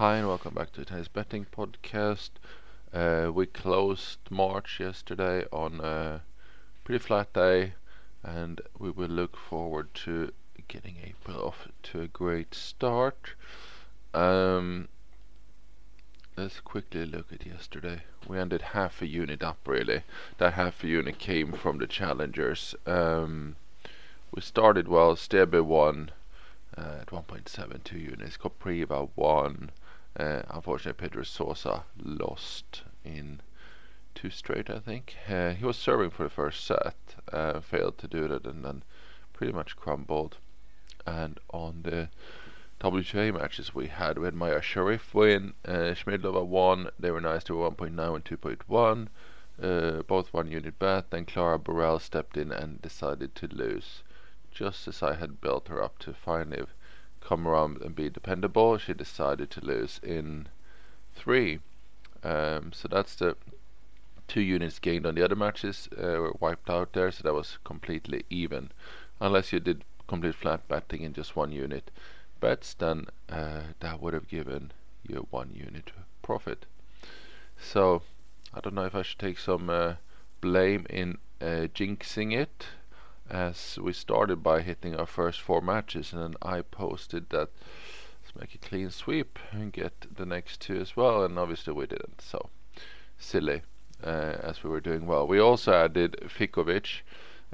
Hi and welcome back to today's betting podcast. Uh, we closed March yesterday on a pretty flat day, and we will look forward to getting April off to a great start. Um, let's quickly look at yesterday. We ended half a unit up, really. That half a unit came from the challengers. Um, we started well. Stebe won uh, at 1.72 units. Kopriva won. Uh, unfortunately, Pedro Sousa lost in two straight, I think. Uh, he was serving for the first set, uh, failed to do that, and then pretty much crumbled. And on the WTA matches we had, we had Mayar Sherif win, uh, Schmiedlova won. They were nice. to 1.9 and 2.1. Uh, both one unit bet. Then Clara Burel stepped in and decided to lose just as I had built her up to finally come around and be dependable, she decided to lose in three. Um, so that's the two units gained on the other matches uh, were wiped out there, so that was completely even. Unless you did complete flat betting in just one unit bets, then uh, that would have given you one unit profit. So I don't know if I should take some uh, blame in uh, jinxing it as we started by hitting our first four matches and then I posted that let's make a clean sweep and get the next two as well and obviously we didn't. So silly uh, as we were doing well. We also added Ficovich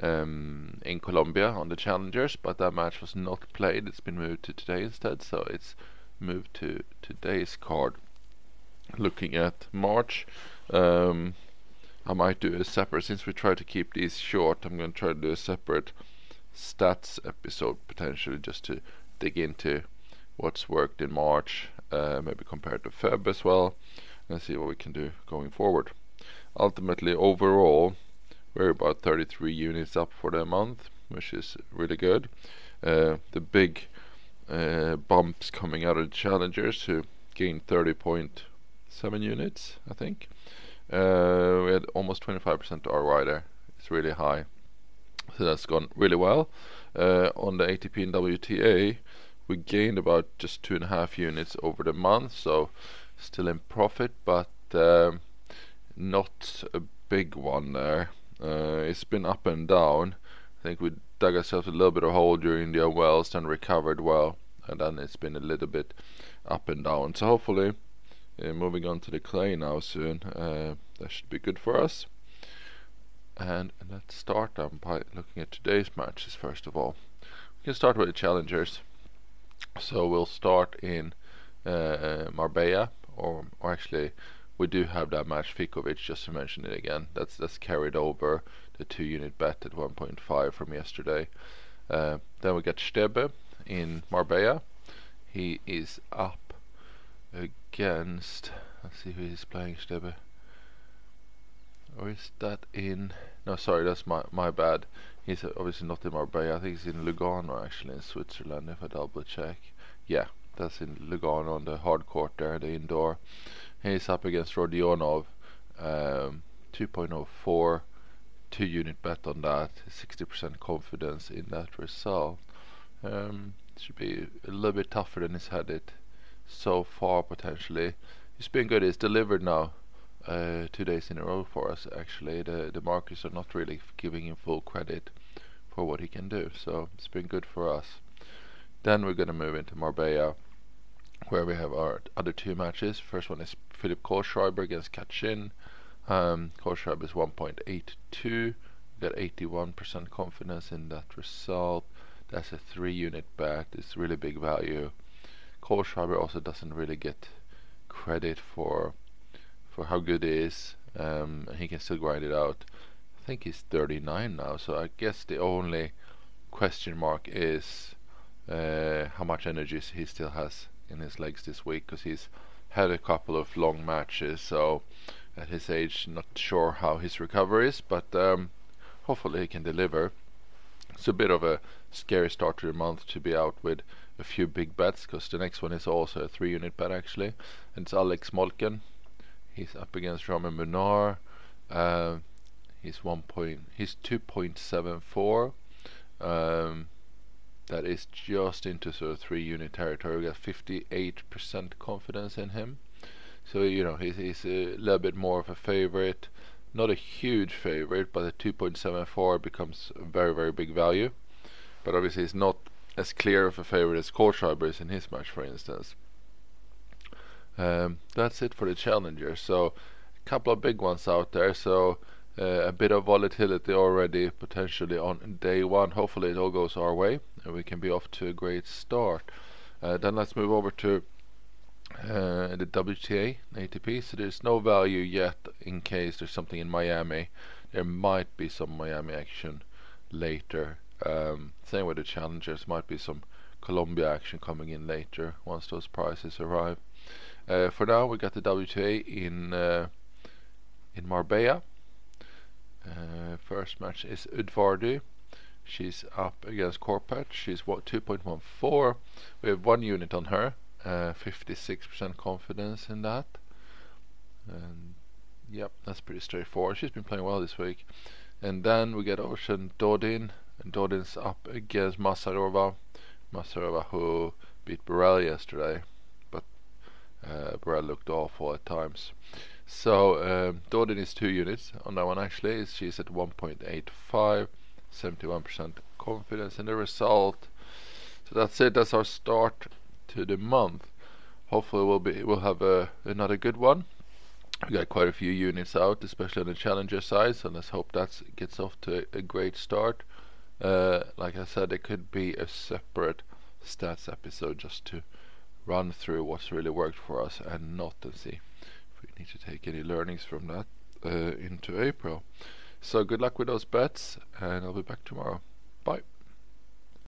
um, in Colombia on the challengers but that match was not played. It's been moved to today instead so it's moved to today's card. Looking at March um, I might do a separate, since we try to keep these short, I'm going to try to do a separate stats episode potentially just to dig into what's worked in March, uh, maybe compared to Feb as well, and see what we can do going forward. Ultimately, overall, we're about 33 units up for the month, which is really good. Uh, the big uh, bumps coming out of the challengers who gained 30.7 units, I think. Uh, we had almost 25% ROI there. It's really high. So that's gone really well. Uh, on the ATP and WTA, we gained about just two and a half units over the month, so still in profit, but um, not a big one there. Uh, it's been up and down. I think we dug ourselves a little bit of hole during the wells and recovered well, and then it's been a little bit up and down. So hopefully uh, moving on to the clay now soon. Uh, that should be good for us. And, let's start um, by looking at today's matches first of all. We can start with the challengers. So we'll start in uh, Marbella, or, or actually we do have that match Ficovich, just to mention it again. That's that's carried over the two unit bet at 1.5 from yesterday. Uh, then we get Stebe in Marbella. He is up against. Let's see who he's playing, Stebe. Or is that in? No, sorry, that's my my bad. He's obviously not in Marbella. I think he's in Lugano, actually, in Switzerland. If I double check, yeah, that's in Lugano on the hard court there, the indoor. He's up against Rodionov, um, 2.04, two unit bet on that. 60% confidence in that result. Um, should be a little bit tougher than he's had it so far potentially. He's been good. He's delivered now uh, two days in a row for us. Actually, the the markets are not really giving him full credit for what he can do. So it's been good for us. Then we're gonna move into Marbella, where we have our other two matches. First one is Philipp Kohlschreiber against Kachin. Um, Kohlschreiber is 1.82. Got 81% confidence in that result. That's a three unit bet. It's really big value. Kohlschreiber also doesn't really get credit for for how good he is. Um, he can still grind it out. I think he's 39 now, so I guess the only question mark is uh, how much energy he still has in his legs this week, because he's had a couple of long matches. So at his age, not sure how his recovery is, but um, hopefully he can deliver. It's a bit of a scary start to the month to be out with a few big bets because the next one is also a three unit bet actually and it's Alex Molcan he's up against Roman Munar uh, he's one point he's 2.74 um, that is just into sort of three unit territory. We got 58% confidence in him. So you know he's he's a little bit more of a favorite, not a huge favorite, but the 2.74 becomes a very very big value. But obviously it's not as clear of a favorite as Kohlschreiber is in his match, for instance. Um, that's it for the challenger. So a couple of big ones out there. So uh, a bit of volatility already potentially on day one. Hopefully it all goes our way and we can be off to a great start. Uh, then let's move over to uh, the WTA ATP. So there's no value yet in case there's something in Miami. There might be some Miami action later. Um, same with the challengers. Might be some Colombia action coming in later once those prices arrive. Uh, for now, we got the WTA in uh, in Marbella. Uh, first match is Udvardy. She's up against Korpatsch. She's what 2.14. We have one unit on her. 56% uh, confidence in that. And yep, that's pretty straightforward. She's been playing well this week. And then we get Oceane Dodin. And Dodin's up against Masarova. Masarova who beat Burel yesterday. But uh, Burel looked awful at times. So um, Dodin is two units on that one actually. She's at 1.85. 71% confidence in the result. So that's it. That's our start to the month. Hopefully we'll be we'll have a, another good one. We got quite a few units out, especially on the challenger side. So let's hope that gets off to a, a great start. Uh, like I said, it could be a separate stats episode just to run through what's really worked for us and not and see if we need to take any learnings from that uh, into April. So good luck with those bets, and I'll be back tomorrow. Bye.